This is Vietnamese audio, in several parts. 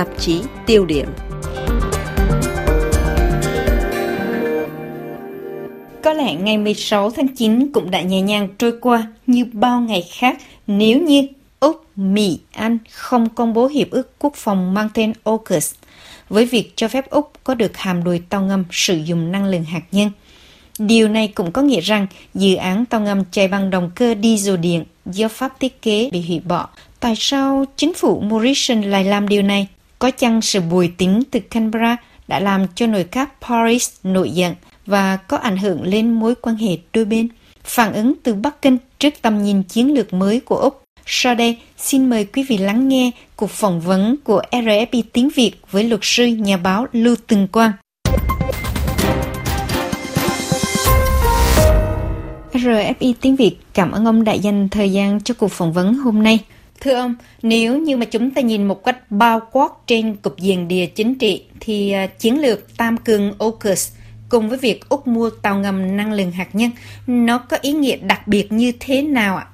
tạp chí tiêu điểm. Có lẽ ngày 16 tháng 9 cũng đã nhẹ nhàng trôi qua như bao ngày khác nếu như Úc, Mỹ, Anh không công bố hiệp ước quốc phòng mang tên AUKUS với việc cho phép Úc có được hàm đùi tàu ngầm sử dụng năng lượng hạt nhân. Điều này cũng có nghĩa rằng dự án tàu ngầm chạy bằng động cơ diesel điện do Pháp thiết kế bị hủy bỏ. Tại sao chính phủ Morrison lại làm điều này? Có chăng sự bùi tính từ Canberra đã làm cho nội các Paris nổi giận và có ảnh hưởng lên mối quan hệ đôi bên? Phản ứng từ Bắc Kinh trước tầm nhìn chiến lược mới của Úc sau đây, xin mời quý vị lắng nghe cuộc phỏng vấn của RFI tiếng Việt với luật sư nhà báo Lưu Tường Quang. RFI tiếng Việt cảm ơn ông đã dành thời gian cho cuộc phỏng vấn hôm nay. Thưa ông, nếu như mà chúng ta nhìn một cách bao quát trên cục diện địa chính trị thì à, chiến lược tam cường AUKUS cùng với việc Úc mua tàu ngầm năng lượng hạt nhân, nó có ý nghĩa đặc biệt như thế nào ạ?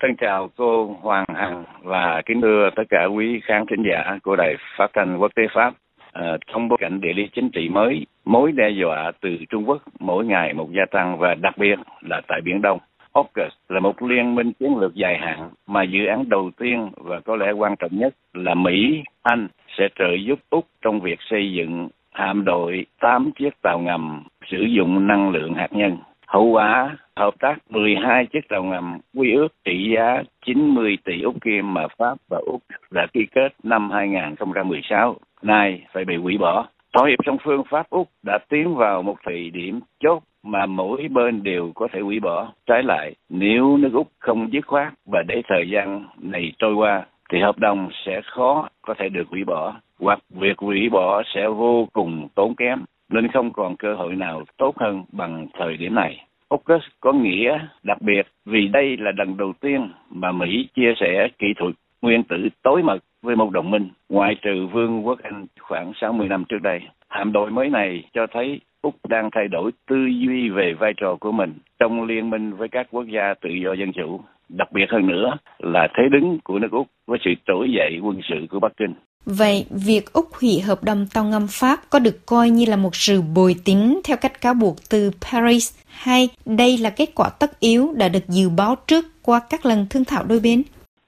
Thân chào cô Hoàng Hằng và kính thưa tất cả quý khán thính giả của Đài Phát thanh Quốc tế Pháp. À, trong bối cảnh địa lý chính trị mới, mối đe dọa từ Trung Quốc mỗi ngày một gia tăng và đặc biệt là tại Biển Đông. AUKUS là một liên minh chiến lược dài hạn mà dự án đầu tiên và có lẽ quan trọng nhất là Mỹ, Anh sẽ trợ giúp Úc trong việc xây dựng hạm đội 8 chiếc tàu ngầm sử dụng năng lượng hạt nhân. Hậu quả hợp tác 12 chiếc tàu ngầm quy ước trị giá 90 tỷ Úc Kim mà Pháp và Úc đã ký kết năm 2016, nay phải bị hủy bỏ. Thỏa hiệp song phương Pháp-Úc đã tiến vào một thời điểm chốt mà mỗi bên đều có thể hủy bỏ. Trái lại, nếu nước Úc không dứt khoát và để thời gian này trôi qua, thì hợp đồng sẽ khó có thể được hủy bỏ, hoặc việc hủy bỏ sẽ vô cùng tốn kém, nên không còn cơ hội nào tốt hơn bằng thời điểm này. AUKUS có nghĩa đặc biệt vì đây là lần đầu tiên mà Mỹ chia sẻ kỹ thuật nguyên tử tối mật với một đồng minh, ngoại trừ Vương quốc Anh khoảng 60 năm trước đây. Hạm đội mới này cho thấy Úc đang thay đổi tư duy về vai trò của mình trong liên minh với các quốc gia tự do dân chủ. Đặc biệt hơn nữa là thế đứng của nước Úc với sự trỗi dậy quân sự của Bắc Kinh. Vậy, việc Úc hủy hợp đồng tàu ngầm Pháp có được coi như là một sự bồi tính theo cách cáo buộc từ Paris hay đây là kết quả tất yếu đã được dự báo trước qua các lần thương thảo đôi bên?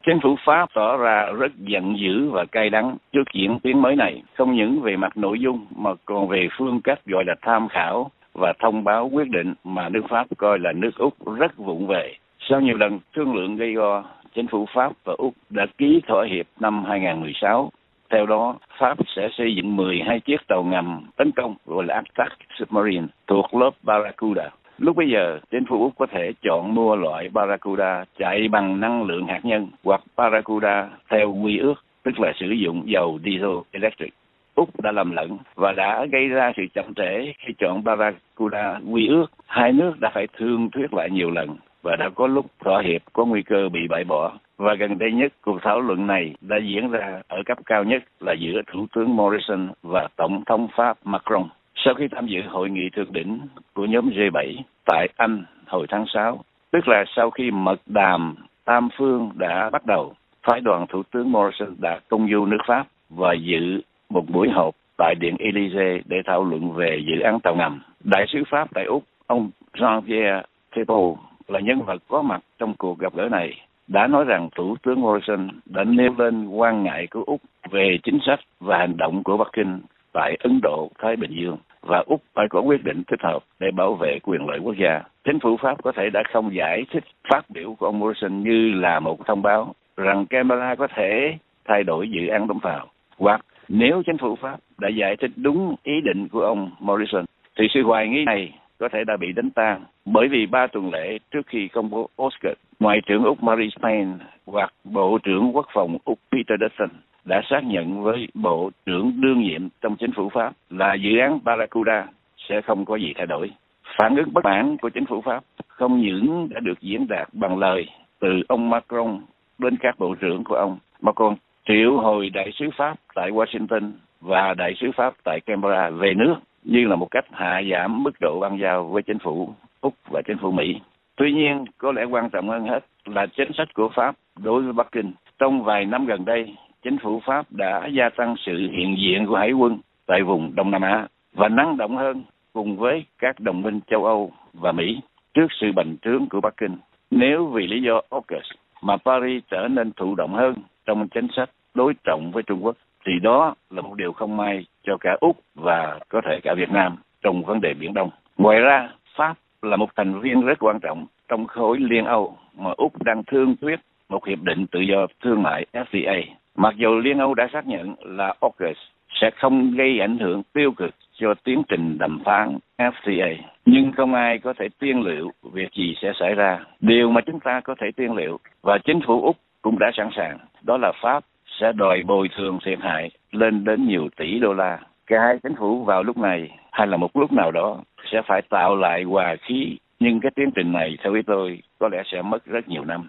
Chính phủ Pháp tỏ ra rất giận dữ và cay đắng trước diễn tiến mới này, không những về mặt nội dung mà còn về phương cách gọi là tham khảo và thông báo quyết định mà nước Pháp coi là nước Úc rất vụng về. Sau nhiều lần thương lượng gây go, chính phủ Pháp và Úc đã ký thỏa hiệp năm 2016 theo đó, Pháp sẽ xây dựng 12 chiếc tàu ngầm tấn công gọi là Attack Submarine thuộc lớp Barracuda. Lúc bây giờ, chính phủ Úc có thể chọn mua loại Barracuda chạy bằng năng lượng hạt nhân hoặc Barracuda theo quy ước, tức là sử dụng dầu diesel electric. Úc đã lầm lẫn và đã gây ra sự chậm trễ khi chọn Barracuda quy ước. Hai nước đã phải thương thuyết lại nhiều lần và đã có lúc thỏa hiệp có nguy cơ bị bãi bỏ. Và gần đây nhất, cuộc thảo luận này đã diễn ra ở cấp cao nhất là giữa Thủ tướng Morrison và Tổng thống Pháp Macron. Sau khi tham dự hội nghị thượng đỉnh của nhóm G7 tại Anh hồi tháng 6, tức là sau khi mật đàm tam phương đã bắt đầu, phái đoàn Thủ tướng Morrison đã công du nước Pháp và dự một buổi họp tại Điện Elysee để thảo luận về dự án tàu ngầm. Đại sứ Pháp tại Úc, ông Jean-Pierre Thebault là nhân vật có mặt trong cuộc gặp gỡ này đã nói rằng Thủ tướng Morrison đã nêu lên quan ngại của Úc về chính sách và hành động của Bắc Kinh tại Ấn Độ, Thái Bình Dương và Úc phải có quyết định thích hợp để bảo vệ quyền lợi quốc gia. Chính phủ Pháp có thể đã không giải thích phát biểu của ông Morrison như là một thông báo rằng Canberra có thể thay đổi dự án đóng tàu. Hoặc nếu chính phủ Pháp đã giải thích đúng ý định của ông Morrison, thì sự hoài nghi này có thể đã bị đánh tan bởi vì ba tuần lễ trước khi công bố Oscar, Ngoại trưởng Úc Marie Spain hoặc Bộ trưởng Quốc phòng Úc Peter Dutton đã xác nhận với Bộ trưởng đương nhiệm trong chính phủ Pháp là dự án Barracuda sẽ không có gì thay đổi. Phản ứng bất mãn của chính phủ Pháp không những đã được diễn đạt bằng lời từ ông Macron đến các bộ trưởng của ông, mà còn triệu hồi đại sứ Pháp tại Washington và đại sứ Pháp tại Canberra về nước như là một cách hạ giảm mức độ băng giao với chính phủ Úc và chính phủ Mỹ. Tuy nhiên, có lẽ quan trọng hơn hết là chính sách của Pháp đối với Bắc Kinh. Trong vài năm gần đây, chính phủ Pháp đã gia tăng sự hiện diện của hải quân tại vùng Đông Nam Á và năng động hơn cùng với các đồng minh châu Âu và Mỹ trước sự bành trướng của Bắc Kinh. Nếu vì lý do AUKUS mà Paris trở nên thụ động hơn trong chính sách đối trọng với Trung Quốc, thì đó là một điều không may cho cả Úc và có thể cả Việt Nam trong vấn đề Biển Đông. Ngoài ra, Pháp là một thành viên rất quan trọng trong khối Liên Âu mà Úc đang thương thuyết một hiệp định tự do thương mại FTA. Mặc dù Liên Âu đã xác nhận là AUKUS sẽ không gây ảnh hưởng tiêu cực cho tiến trình đàm phán FTA. Nhưng không ai có thể tiên liệu việc gì sẽ xảy ra. Điều mà chúng ta có thể tiên liệu và chính phủ Úc cũng đã sẵn sàng, đó là Pháp sẽ đòi bồi thường thiệt hại lên đến nhiều tỷ đô la. Cả hai chính phủ vào lúc này hay là một lúc nào đó sẽ phải tạo lại hòa khí. Nhưng cái tiến trình này theo ý tôi có lẽ sẽ mất rất nhiều năm.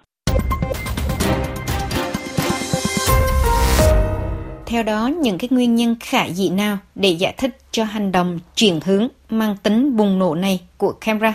Theo đó, những cái nguyên nhân khả dĩ nào để giải thích cho hành động chuyển hướng mang tính bùng nổ này của Canberra?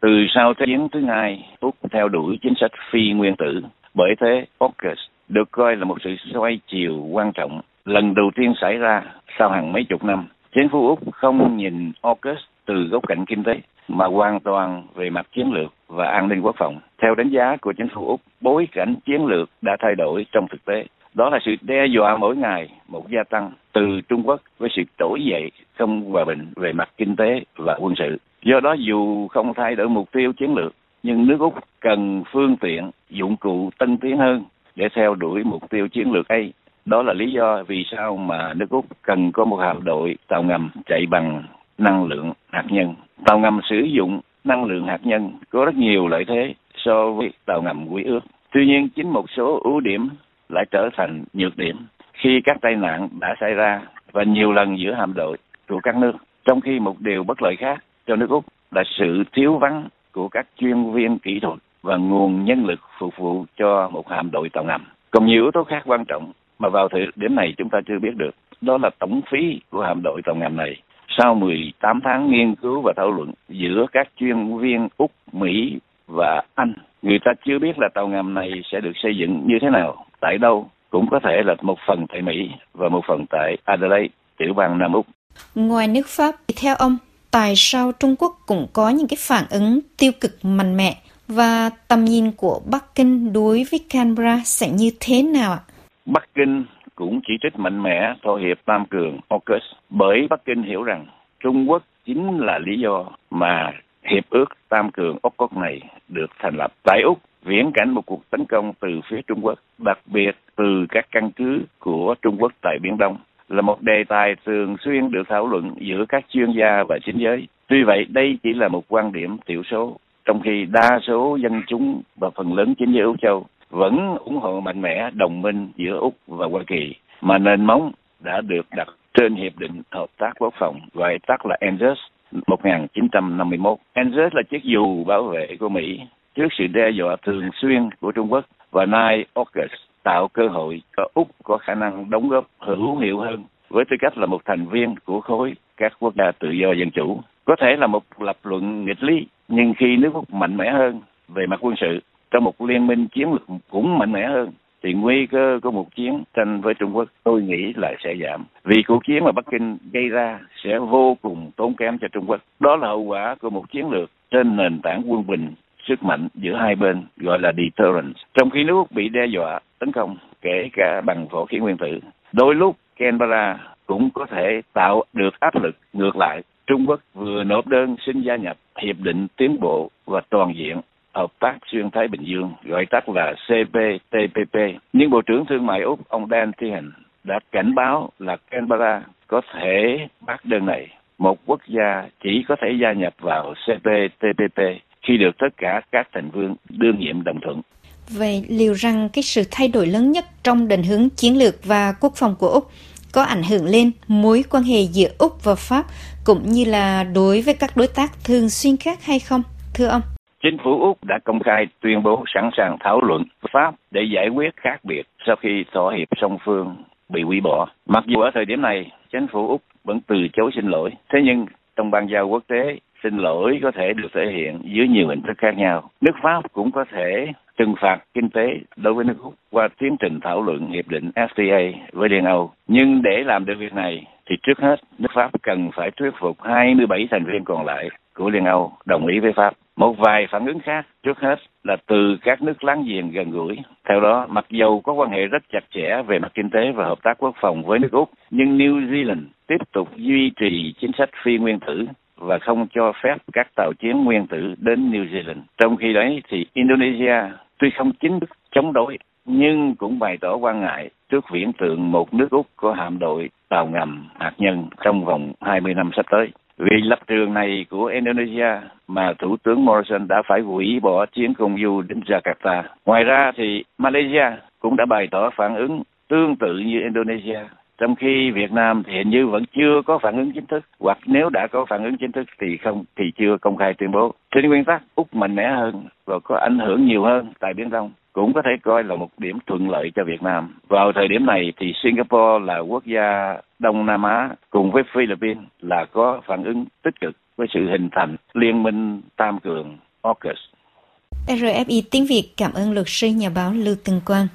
Từ sau Thế chiến thứ hai, Úc theo đuổi chính sách phi nguyên tử. Bởi thế, AUKUS được coi là một sự xoay chiều quan trọng lần đầu tiên xảy ra sau hàng mấy chục năm. Chính phủ Úc không nhìn AUKUS từ góc cạnh kinh tế mà hoàn toàn về mặt chiến lược và an ninh quốc phòng. Theo đánh giá của chính phủ Úc, bối cảnh chiến lược đã thay đổi trong thực tế đó là sự đe dọa mỗi ngày một gia tăng từ Trung Quốc với sự trỗi dậy không hòa bình về mặt kinh tế và quân sự. Do đó dù không thay đổi mục tiêu chiến lược, nhưng nước Úc cần phương tiện, dụng cụ tân tiến hơn để theo đuổi mục tiêu chiến lược ấy. Đó là lý do vì sao mà nước Úc cần có một hạm đội tàu ngầm chạy bằng năng lượng hạt nhân. Tàu ngầm sử dụng năng lượng hạt nhân có rất nhiều lợi thế so với tàu ngầm quý ước. Tuy nhiên chính một số ưu điểm lại trở thành nhược điểm khi các tai nạn đã xảy ra và nhiều lần giữa hạm đội của các nước. Trong khi một điều bất lợi khác cho nước Úc là sự thiếu vắng của các chuyên viên kỹ thuật và nguồn nhân lực phục vụ cho một hạm đội tàu ngầm. Còn nhiều yếu tố khác quan trọng mà vào thời điểm này chúng ta chưa biết được. Đó là tổng phí của hạm đội tàu ngầm này. Sau 18 tháng nghiên cứu và thảo luận giữa các chuyên viên Úc, Mỹ và Anh, người ta chưa biết là tàu ngầm này sẽ được xây dựng như thế nào tại đâu cũng có thể là một phần tại Mỹ và một phần tại Adelaide, tiểu bang Nam Úc. Ngoài nước Pháp, theo ông, tại sao Trung Quốc cũng có những cái phản ứng tiêu cực mạnh mẽ và tầm nhìn của Bắc Kinh đối với Canberra sẽ như thế nào ạ? Bắc Kinh cũng chỉ trích mạnh mẽ thỏa hiệp Tam Cường AUKUS bởi Bắc Kinh hiểu rằng Trung Quốc chính là lý do mà hiệp ước Tam Cường AUKUS này được thành lập. Tại Úc, viễn cảnh một cuộc tấn công từ phía Trung Quốc, đặc biệt từ các căn cứ của Trung Quốc tại Biển Đông, là một đề tài thường xuyên được thảo luận giữa các chuyên gia và chính giới. Tuy vậy, đây chỉ là một quan điểm thiểu số, trong khi đa số dân chúng và phần lớn chính giới Úc Châu vẫn ủng hộ mạnh mẽ đồng minh giữa Úc và Hoa Kỳ, mà nền móng đã được đặt trên Hiệp định Hợp tác Quốc phòng, gọi tắt là ANZUS 1951. ANZUS là chiếc dù bảo vệ của Mỹ trước sự đe dọa thường xuyên của Trung Quốc và nay AUKUS tạo cơ hội cho Úc có khả năng đóng góp hữu hiệu hơn với tư cách là một thành viên của khối các quốc gia tự do dân chủ. Có thể là một lập luận nghịch lý, nhưng khi nước Úc mạnh mẽ hơn về mặt quân sự, trong một liên minh chiến lược cũng mạnh mẽ hơn, thì nguy cơ của một chiến tranh với Trung Quốc tôi nghĩ là sẽ giảm. Vì cuộc chiến mà Bắc Kinh gây ra sẽ vô cùng tốn kém cho Trung Quốc. Đó là hậu quả của một chiến lược trên nền tảng quân bình sức mạnh giữa hai bên gọi là deterrence. Trong khi nước Úc bị đe dọa tấn công kể cả bằng vũ khí nguyên tử, đôi lúc Canberra cũng có thể tạo được áp lực ngược lại. Trung Quốc vừa nộp đơn xin gia nhập Hiệp định Tiến bộ và Toàn diện Hợp tác Xuyên Thái Bình Dương, gọi tắt là CPTPP. Nhưng Bộ trưởng Thương mại Úc, ông Dan Tehan, đã cảnh báo là Canberra có thể bác đơn này. Một quốc gia chỉ có thể gia nhập vào CPTPP khi được tất cả các thành viên đương nhiệm đồng thuận. Vậy liệu rằng cái sự thay đổi lớn nhất trong định hướng chiến lược và quốc phòng của Úc có ảnh hưởng lên mối quan hệ giữa Úc và Pháp cũng như là đối với các đối tác thường xuyên khác hay không, thưa ông? Chính phủ Úc đã công khai tuyên bố sẵn sàng thảo luận Pháp để giải quyết khác biệt sau khi thỏa hiệp song phương bị hủy bỏ. Mặc dù ở thời điểm này, chính phủ Úc vẫn từ chối xin lỗi. Thế nhưng trong ban giao quốc tế xin lỗi có thể được thể hiện dưới nhiều hình thức khác nhau. Nước Pháp cũng có thể trừng phạt kinh tế đối với nước Úc qua tiến trình thảo luận hiệp định FTA với Liên Âu. Nhưng để làm được việc này thì trước hết nước Pháp cần phải thuyết phục 27 thành viên còn lại của Liên Âu đồng ý với Pháp. Một vài phản ứng khác trước hết là từ các nước láng giềng gần gũi. Theo đó, mặc dầu có quan hệ rất chặt chẽ về mặt kinh tế và hợp tác quốc phòng với nước Úc, nhưng New Zealand tiếp tục duy trì chính sách phi nguyên tử và không cho phép các tàu chiến nguyên tử đến New Zealand. Trong khi đấy thì Indonesia tuy không chính thức chống đối, nhưng cũng bày tỏ quan ngại trước viễn tượng một nước Úc có hạm đội tàu ngầm hạt nhân trong vòng 20 năm sắp tới. Vì lập trường này của Indonesia mà Thủ tướng Morrison đã phải hủy bỏ chuyến công du đến Jakarta. Ngoài ra thì Malaysia cũng đã bày tỏ phản ứng tương tự như Indonesia trong khi Việt Nam thì hình như vẫn chưa có phản ứng chính thức, hoặc nếu đã có phản ứng chính thức thì không, thì chưa công khai tuyên bố trên nguyên tắc, úc mạnh mẽ hơn và có ảnh hưởng nhiều hơn tại biển đông, cũng có thể coi là một điểm thuận lợi cho Việt Nam. Vào thời điểm này thì Singapore là quốc gia Đông Nam Á cùng với Philippines là có phản ứng tích cực với sự hình thành liên minh tam cường, AUKUS. RFI tiếng Việt cảm ơn luật sư nhà báo Lưu Tường Quang.